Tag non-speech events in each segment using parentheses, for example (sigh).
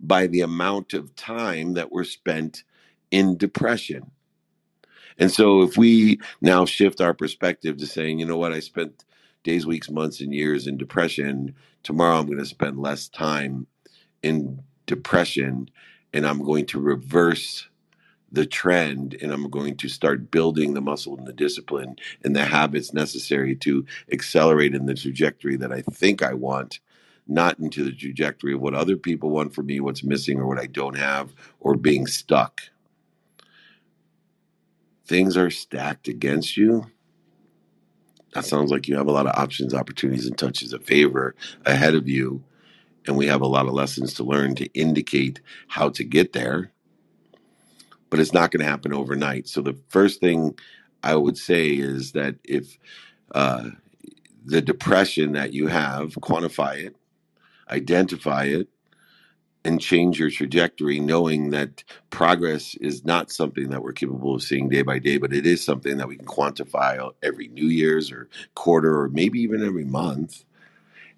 by the amount of time that we're spent in depression. And so if we now shift our perspective to saying, you know what, I spent days, weeks, months, and years in depression, tomorrow I'm going to spend less time in depression and I'm going to reverse the trend and I'm going to start building the muscle and the discipline and the habits necessary to accelerate in the trajectory that I think I want, not into the trajectory of what other people want for me, what's missing or what I don't have, or being stuck. Things are stacked against you. That sounds like you have a lot of options, opportunities, and touches of favor ahead of you. And we have a lot of lessons to learn to indicate how to get there but it's not going to happen overnight. So the first thing I would say is that if uh, the depression that you have, quantify it, identify it, and change your trajectory, knowing that progress is not something that we're capable of seeing day by day, but it is something that we can quantify every New Year's or quarter or maybe even every month.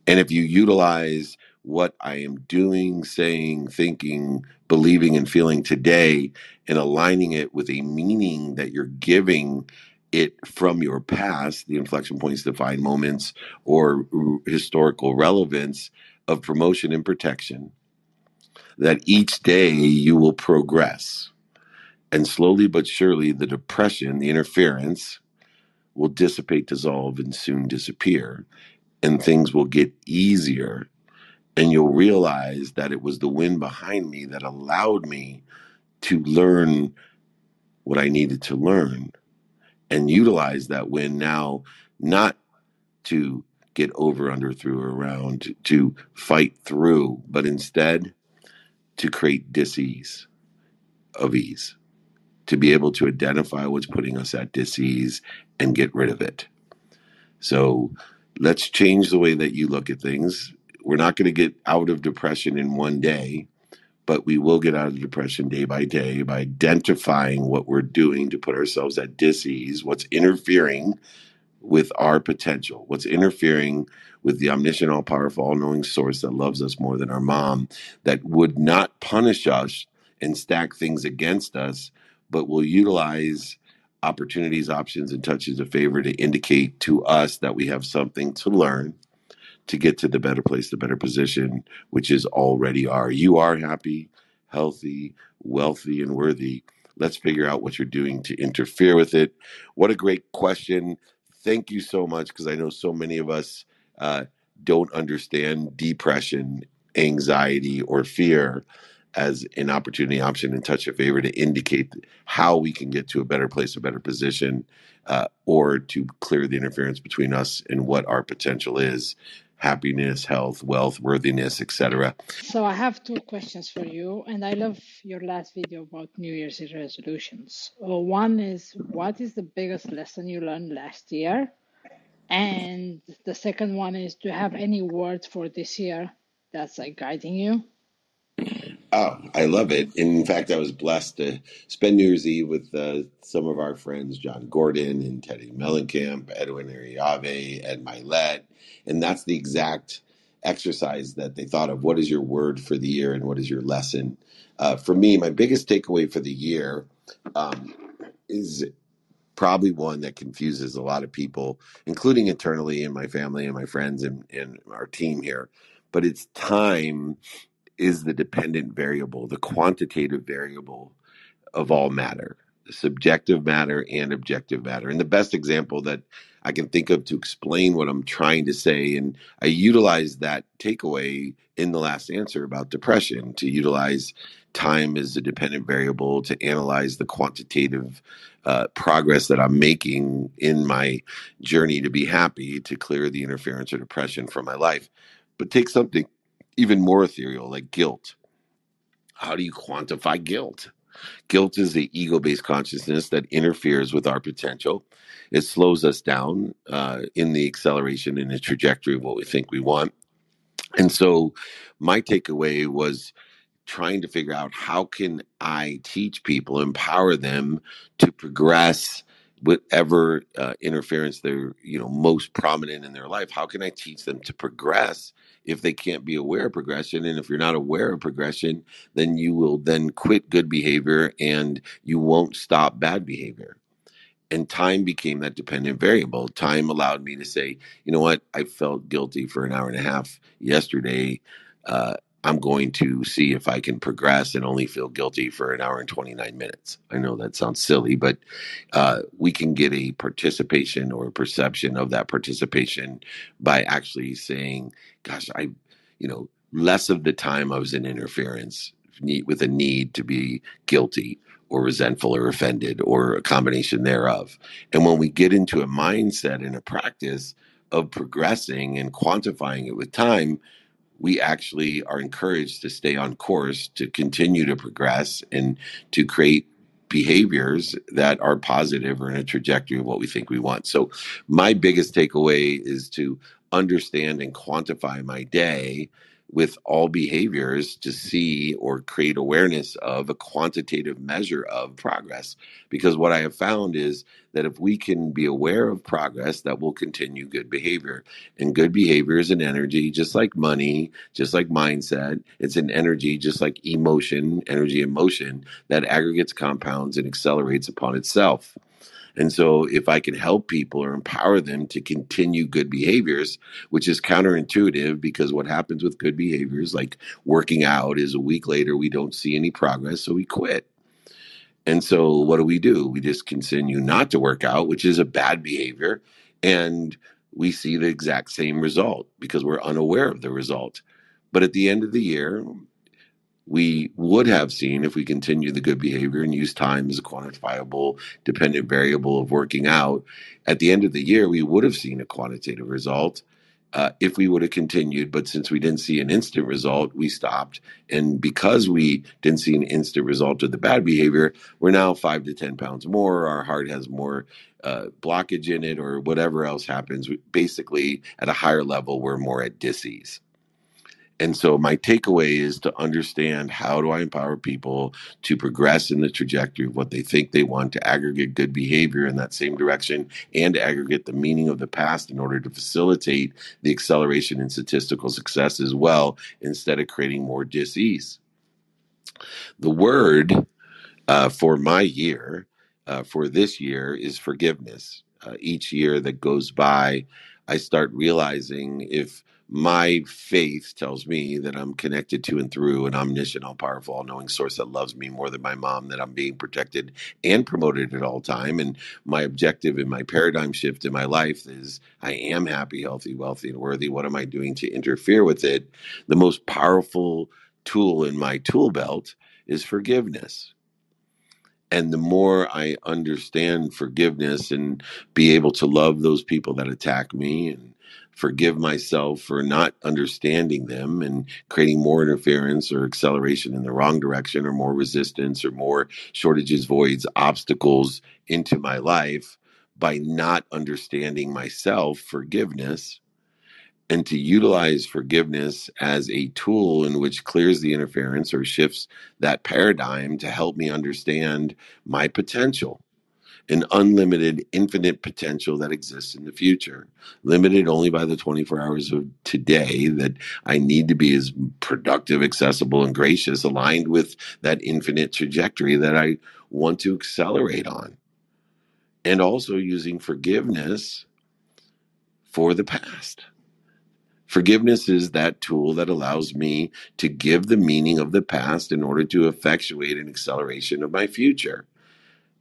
And if you utilize what I am doing, saying, thinking, believing, and feeling today and aligning it with a meaning that you're giving it from your past, the inflection points, defined moments, or historical relevance of promotion and protection, that each day you will progress. And slowly but surely, the depression, the interference, will dissipate, dissolve, and soon disappear. And things will get easier and you'll realize that it was the wind behind me that allowed me to learn what I needed to learn and utilize that wind now, not to get over, under, through, or around, to, fight through, but instead to create disease of ease, to be able to identify what's putting us at disease and get rid of it. So let's change the way that you look at things we're not going to get out of depression in one day, but we will get out of depression day by day by identifying what we're doing to put ourselves at disease, what's interfering with our potential, what's interfering with the omniscient, all powerful, all knowing source that loves us more than our mom, that would not punish us and stack things against us, but will utilize opportunities, options, and touches of favor to indicate to us that we have something to learn to get to the better place, the better position, which is already are. You are happy, healthy, wealthy, and worthy. Let's figure out what you're doing to interfere with it. What a great question. Thank you so much because I know so many of us uh, don't understand depression, anxiety, or fear as an opportunity, option, and touch of favor to indicate how we can get to a better place, a better position, uh, or to clear the interference between us and what our potential is happiness, health, wealth, worthiness, etc. So I have two questions for you, and I love your last video about New Year's resolutions. Well, one is what is the biggest lesson you learned last year? And the second one is do you have any words for this year that's like guiding you? Oh, I love it. In fact, I was blessed to spend New Year's Eve with uh, some of our friends, Jon Gordon and Teddy Mellencamp, Edwin Arriaga, Ed Mylett. And that's the exact exercise that they thought of. What is your word for the year and what is your lesson? Uh, for me, my biggest takeaway for the year um, is probably one that confuses a lot of people, including internally in my family and my friends and, and our team here. But it's time is the dependent variable, the quantitative variable of all matter, subjective matter and objective matter. And the best example that I can think of to explain what I'm trying to say, and I utilize that takeaway in the last answer about depression to utilize time as a dependent variable to analyze the quantitative uh, progress that I'm making in my journey to be happy to clear the interference or depression from my life. But take something even more ethereal, like guilt. How do you quantify guilt? Guilt is the ego based consciousness that interferes with our potential. It slows us down uh, in the acceleration and the trajectory of what we think we want. And so, my takeaway was trying to figure out how can I teach people, empower them to progress whatever uh, interference they're you know most prominent in their life. How can I teach them to progress if they can't be aware of progression. And if you're not aware of progression, then you will then quit good behavior and you won't stop bad behavior and time became that dependent variable. Time allowed me to say, you know what, I felt guilty for an hour and a half yesterday. Uh, I'm going to see if I can progress and only feel guilty for an hour and 29 minutes. I know that sounds silly, but uh, we can get a participation or a perception of that participation by actually saying, gosh, I, you know, less of the time I was in interference with a need to be guilty or resentful or offended or a combination thereof. And when we get into a mindset and a practice of progressing and quantifying it with time, we actually are encouraged to stay on course to continue to progress and to create behaviors that are positive or in a trajectory of what we think we want. So, my biggest takeaway is to understand and quantify my day with all behaviors to see or create awareness of a quantitative measure of progress. Because what I have found is that if we can be aware of progress, that will continue good behavior. And good behavior is an energy, just like money, just like mindset. It's an energy, just like emotion, energy and motion that aggregates, compounds, and accelerates upon itself. And so, if I can help people or empower them to continue good behaviors, which is counterintuitive because what happens with good behaviors, like working out, is a week later we don't see any progress, so we quit. And so, what do we do? We just continue not to work out, which is a bad behavior. And we see the exact same result because we're unaware of the result. But at the end of the year, we would have seen if we continue the good behavior and use time as a quantifiable dependent variable of working out. At the end of the year we would have seen a quantitative result uh, if we would have continued. But since we didn't see an instant result we stopped. And because we didn't see an instant result of the bad behavior we're now five to ten pounds more. Our heart has more uh, blockage in it or whatever else happens. Basically at a higher level we're more at disease and so my takeaway is to understand how do I empower people to progress in the trajectory of what they think they want to aggregate good behavior in that same direction and aggregate the meaning of the past in order to facilitate the acceleration in statistical success as well instead of creating more disease. The word uh, for my year, uh, for this year, is forgiveness. Uh, each year that goes by, I start realizing if my faith tells me that I'm connected to and through an omniscient, all powerful, all knowing source that loves me more than my mom, that I'm being protected and promoted at all time. And my objective and my paradigm shift in my life is I am happy, healthy, wealthy, and worthy. What am I doing to interfere with it? The most powerful tool in my tool belt is forgiveness and the more I understand forgiveness and be able to love those people that attack me and forgive myself for not understanding them and creating more interference or acceleration in the wrong direction or more resistance or more shortages, voids, obstacles into my life by not understanding myself, forgiveness and to utilize forgiveness as a tool in which clears the interference or shifts that paradigm to help me understand my potential an unlimited infinite potential that exists in the future limited only by the 24 hours of today that i need to be as productive accessible and gracious aligned with that infinite trajectory that i want to accelerate on. And also using forgiveness for the past Forgiveness is that tool that allows me to give the meaning of the past in order to effectuate an acceleration of my future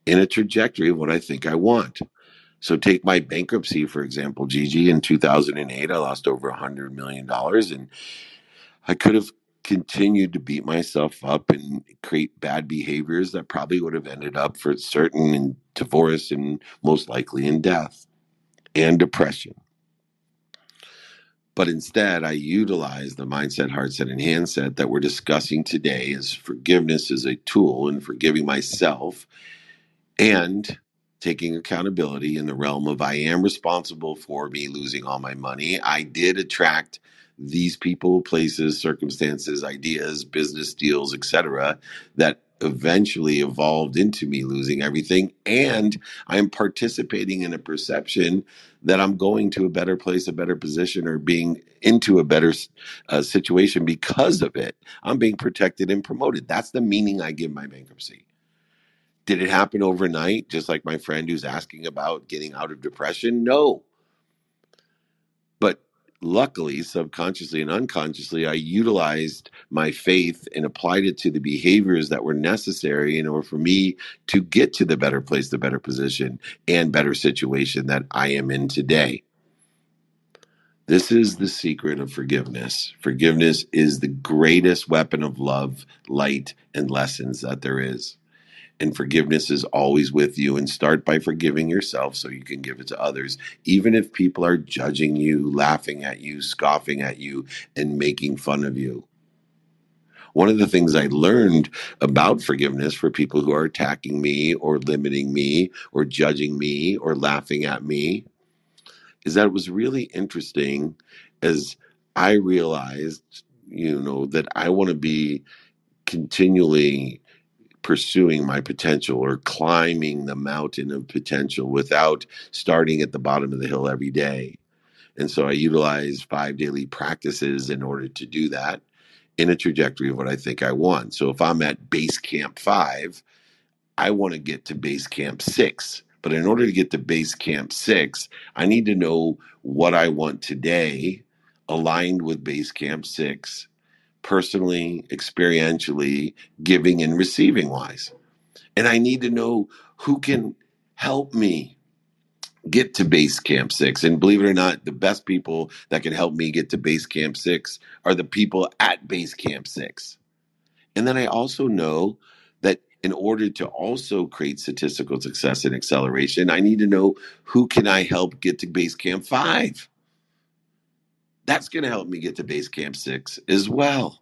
in a trajectory of what I think I want. So, take my bankruptcy, for example, Gigi. In 2008, I lost over $100 million, and I could have continued to beat myself up and create bad behaviors that probably would have ended up for certain in divorce and most likely in death and depression. But instead, I utilize the mindset, heart set, and handset that we're discussing today as forgiveness is a tool in forgiving myself and taking accountability in the realm of I am responsible for me losing all my money. I did attract these people, places, circumstances, ideas, business deals, etc., that eventually evolved into me losing everything. And I'm participating in a perception that I'm going to a better place, a better position, or being into a better uh, situation because of it. I'm being protected and promoted. That's the meaning I give my bankruptcy. Did it happen overnight, just like my friend who's asking about getting out of depression? No but luckily, subconsciously and unconsciously, I utilized my faith and applied it to the behaviors that were necessary in order for me to get to the better place, the better position, and better situation that I am in today. This is the secret of forgiveness. Forgiveness is the greatest weapon of love, light, and lessons that there is and forgiveness is always with you and start by forgiving yourself so you can give it to others even if people are judging you laughing at you scoffing at you and making fun of you one of the things i learned about forgiveness for people who are attacking me or limiting me or judging me or laughing at me is that it was really interesting as i realized you know that i want to be continually pursuing my potential or climbing the mountain of potential without starting at the bottom of the hill every day. And so I utilize five daily practices in order to do that in a trajectory of what I think I want. So if I'm at base camp five, I want to get to base camp six. But in order to get to base camp six, I need to know what I want today aligned with base camp six personally, experientially, giving and receiving wise. And I need to know who can help me get to base camp six. And believe it or not, the best people that can help me get to base camp six are the people at base camp six. And then I also know that in order to also create statistical success and acceleration, I need to know who can I help get to base camp five. That's going to help me get to base camp six as well.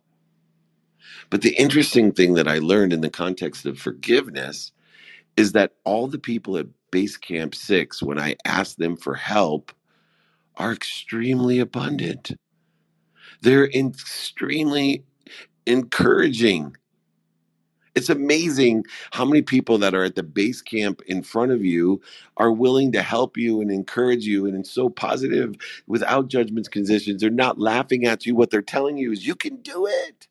But the interesting thing that I learned in the context of forgiveness is that all the people at Base Camp 6, when I ask them for help, are extremely abundant. They're extremely encouraging. It's amazing how many people that are at the base camp in front of you are willing to help you and encourage you and it's so positive without judgments conditions. They're not laughing at you. What they're telling you is you can do it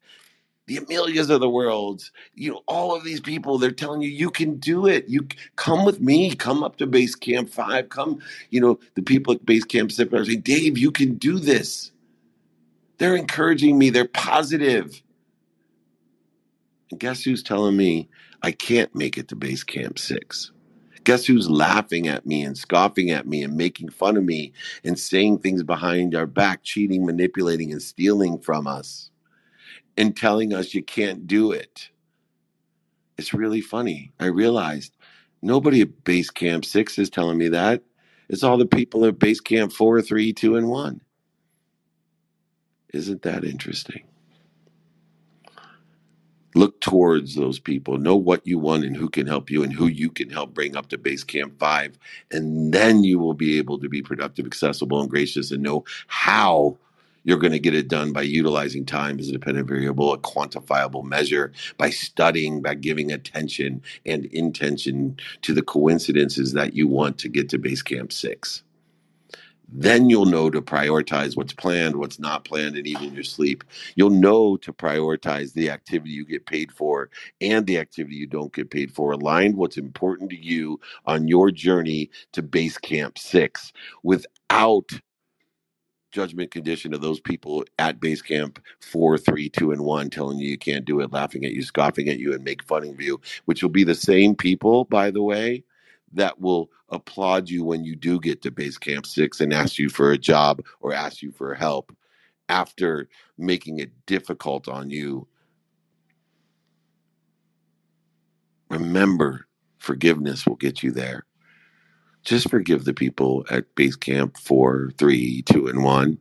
the Amelias of the world, you know, all of these people, they're telling you, you can do it. You come with me, come up to base camp five, come, you know, the people at base camp six are saying, Dave, you can do this. They're encouraging me, they're positive. And guess who's telling me I can't make it to base camp six? Guess who's laughing at me and scoffing at me and making fun of me and saying things behind our back, cheating, manipulating, and stealing from us? And telling us you can't do it. It's really funny. I realized nobody at base camp six is telling me that. It's all the people at base camp four, three, two, and one. Isn't that interesting? look towards those people know what you want and who can help you and who you can help bring up to base camp 5 and then you will be able to be productive accessible and gracious and know how you're going to get it done by utilizing time as a dependent variable a quantifiable measure by studying by giving attention and intention to the coincidences that you want to get to base camp 6 then you'll know to prioritize what's planned, what's not planned, and even your sleep. You'll know to prioritize the activity you get paid for and the activity you don't get paid for. Align what's important to you on your journey to base camp six without judgment condition of those people at base camp four, three, two, and one telling you you can't do it, laughing at you, scoffing at you, and make fun of you, which will be the same people, by the way, that will applaud you when you do get to base camp six and ask you for a job or ask you for help after making it difficult on you. Remember, forgiveness will get you there. Just forgive the people at base camp four, three, two, and one.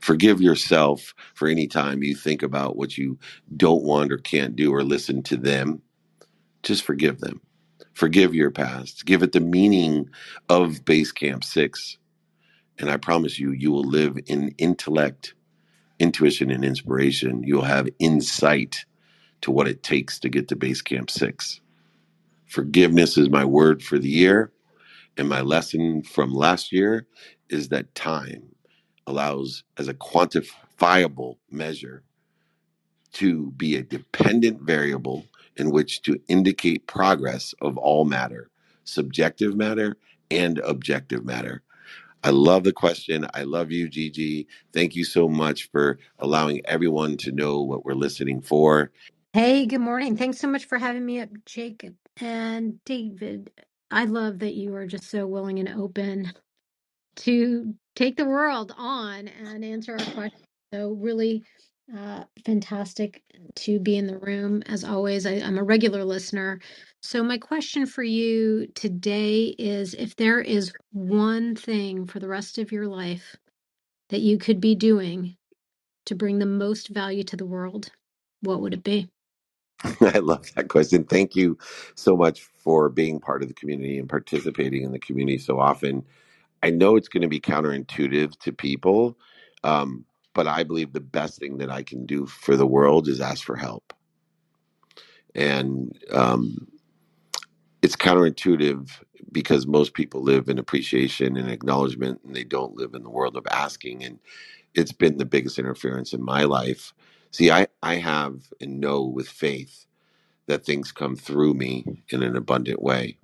Forgive yourself for any time you think about what you don't want or can't do or listen to them. Just forgive them Forgive your past. Give it the meaning of Base Camp 6. And I promise you, you will live in intellect, intuition, and inspiration. You'll have insight to what it takes to get to base camp six. Forgiveness is my word for the year. And my lesson from last year is that time allows as a quantifiable measure to be a dependent variable in which to indicate progress of all matter, subjective matter and objective matter. I love the question. I love you, Gigi. Thank you so much for allowing everyone to know what we're listening for. Hey, good morning. Thanks so much for having me up, Jacob and David. I love that you are just so willing and open to take the world on and answer our questions. So, really uh, fantastic to be in the room. As always, I, I'm a regular listener. So, my question for you today is if there is one thing for the rest of your life that you could be doing to bring the most value to the world, what would it be? (laughs) I love that question. Thank you so much for being part of the community and participating in the community so often. I know it's going to be counterintuitive to people, um, but I believe the best thing that I can do for the world is ask for help. And um, it's counterintuitive because most people live in appreciation and acknowledgement and they don't live in the world of asking. And it's been the biggest interference in my life. See, I, I have and know with faith that things come through me in an abundant way.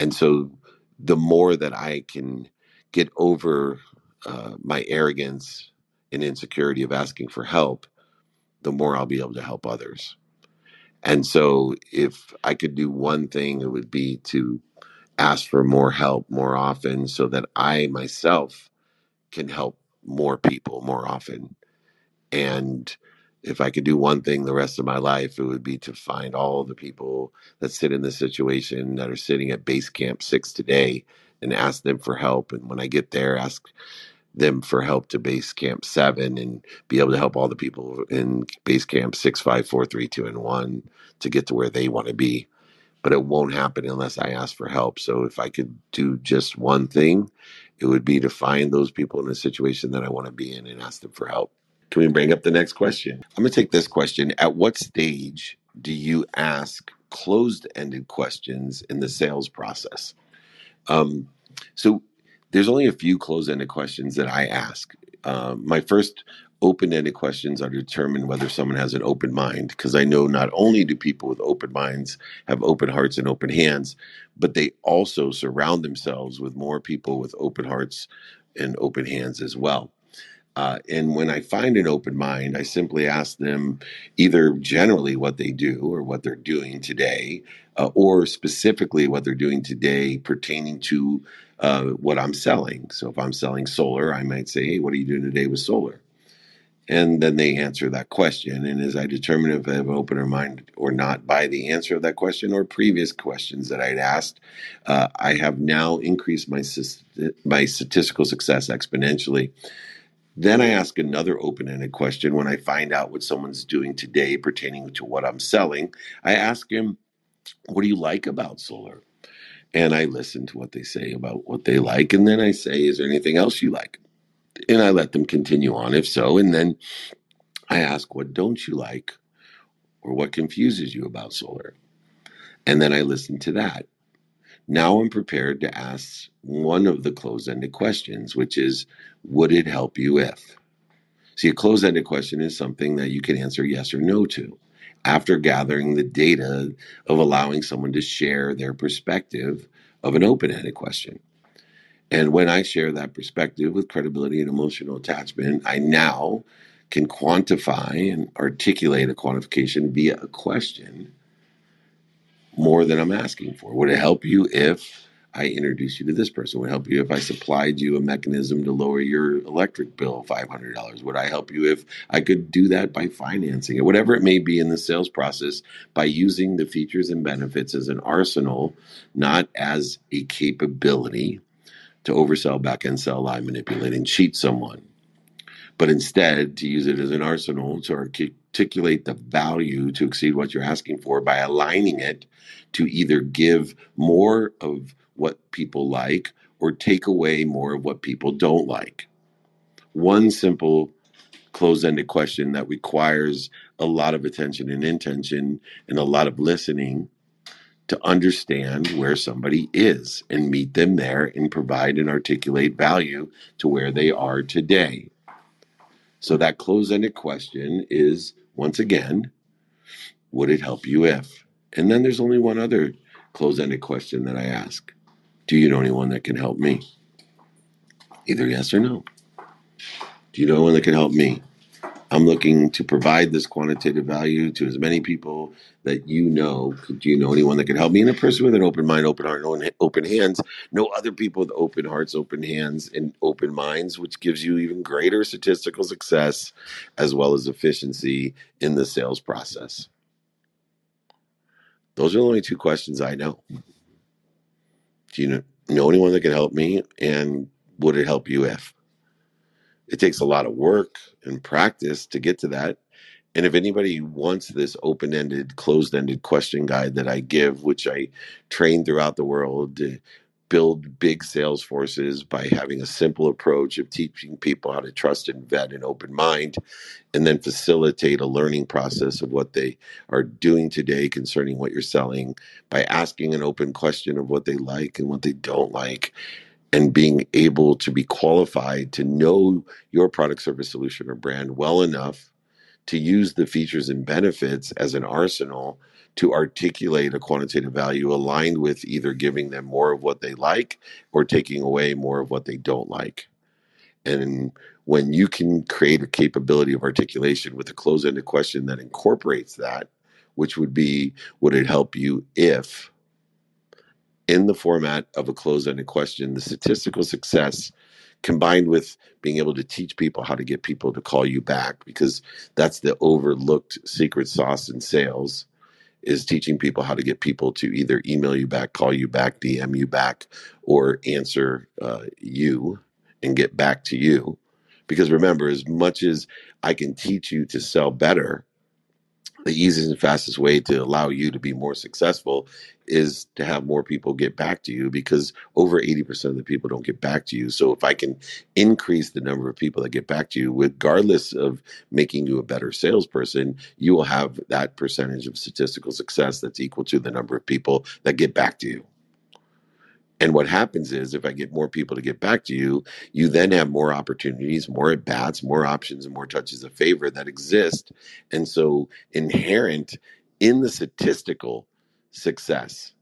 And so the more that I can get over uh, my arrogance and insecurity of asking for help, the more I'll be able to help others. And so if I could do one thing, it would be to ask for more help more often so that I myself can help more people more often And if I could do one thing the rest of my life, it would be to find all the people that sit in this situation that are sitting at base camp six today and ask them for help. And when I get there, ask them for help to base camp seven and be able to help all the people in base camp six, five, four, three, two, and one to get to where they want to be. But it won't happen unless I ask for help. So if I could do just one thing, it would be to find those people in a situation that I want to be in and ask them for help. Can we bring up the next question? I'm going to take this question. At what stage do you ask closed ended questions in the sales process? Um, so there's only a few closed ended questions that I ask. Um, my first open ended questions are to determine whether someone has an open mind, because I know not only do people with open minds have open hearts and open hands, but they also surround themselves with more people with open hearts and open hands as well. Uh, and when I find an open mind, I simply ask them either generally what they do or what they're doing today, uh, or specifically what they're doing today pertaining to uh, what I'm selling. So if I'm selling solar, I might say, Hey, what are you doing today with solar? And then they answer that question. And as I determine if I have an open mind or not by the answer of that question or previous questions that I'd asked, uh, I have now increased my, my statistical success exponentially then I ask another open ended question when I find out what someone's doing today pertaining to what I'm selling. I ask him, What do you like about solar? And I listen to what they say about what they like. And then I say, Is there anything else you like? And I let them continue on, if so. And then I ask, What don't you like? Or what confuses you about solar? And then I listen to that. Now I'm prepared to ask one of the closed ended questions, which is, Would it help you if? See, a closed ended question is something that you can answer yes or no to after gathering the data of allowing someone to share their perspective of an open ended question. And when I share that perspective with credibility and emotional attachment, I now can quantify and articulate a quantification via a question more than I'm asking for. Would it help you if I introduce you to this person? Would help you if I supplied you a mechanism to lower your electric bill $500? Would I help you if I could do that by financing it? Whatever it may be in the sales process, by using the features and benefits as an arsenal, not as a capability to oversell, back end sell, lie, manipulate, and cheat someone but instead to use it as an arsenal to articulate the value to exceed what you're asking for by aligning it to either give more of what people like or take away more of what people don't like. One simple closed ended question that requires a lot of attention and intention and a lot of listening to understand where somebody is and meet them there and provide and articulate value to where they are today. So that close-ended question is once again, would it help you if? And then there's only one other close-ended question that I ask. Do you know anyone that can help me? Either yes or no. Do you know anyone that can help me? I'm looking to provide this quantitative value to as many people that you know. Do you know anyone that can help me? And a person with an open mind, open heart, and open hands. Know other people with open hearts, open hands, and open minds, which gives you even greater statistical success as well as efficiency in the sales process. Those are the only two questions I know. Do you know, anyone that can help me? And would it help you if? It takes a lot of work and practice to get to that. And if anybody wants this open ended, closed ended question guide that I give, which I train throughout the world build big sales forces by having a simple approach of teaching people how to trust and vet an open mind, and then facilitate a learning process of what they are doing today concerning what you're selling by asking an open question of what they like and what they don't like and being able to be qualified to know your product, service, solution, or brand well enough to use the features and benefits as an arsenal to articulate a quantitative value aligned with either giving them more of what they like or taking away more of what they don't like. And when you can create a capability of articulation with a closed ended question that incorporates that, which would be, would it help you if? in the format of a closed-ended question, the statistical success combined with being able to teach people how to get people to call you back because that's the overlooked secret sauce in sales is teaching people how to get people to either email you back, call you back, DM you back, or answer uh, you and get back to you. Because remember, as much as I can teach you to sell better, the easiest and fastest way to allow you to be more successful is to have more people get back to you because over 80% of the people don't get back to you. So if I can increase the number of people that get back to you, regardless of making you a better salesperson, you will have that percentage of statistical success that's equal to the number of people that get back to you. And what happens is, if I get more people to get back to you, you then have more opportunities, more at bats, more options, and more touches of favor that exist. And so, inherent in the statistical success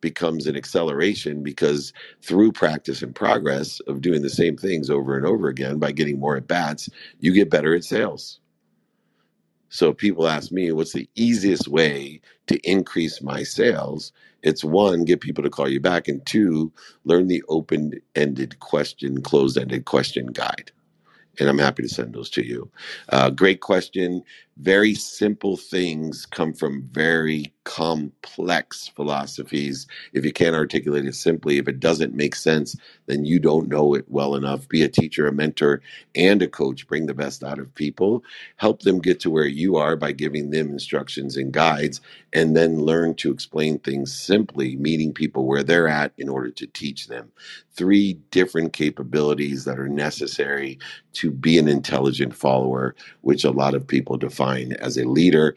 becomes an acceleration because through practice and progress of doing the same things over and over again by getting more at bats, you get better at sales. So people ask me, what's the easiest way to increase my sales? It's one, get people to call you back, and two, learn the open ended question, closed ended question guide and I'm happy to send those to you. Uh, great question. Very simple things come from very complex philosophies. If you can't articulate it simply, if it doesn't make sense, then you don't know it well enough. Be a teacher, a mentor, and a coach. Bring the best out of people. Help them get to where you are by giving them instructions and guides, and then learn to explain things simply, meeting people where they're at in order to teach them. Three different capabilities that are necessary to be an intelligent follower, which a lot of people define as a leader.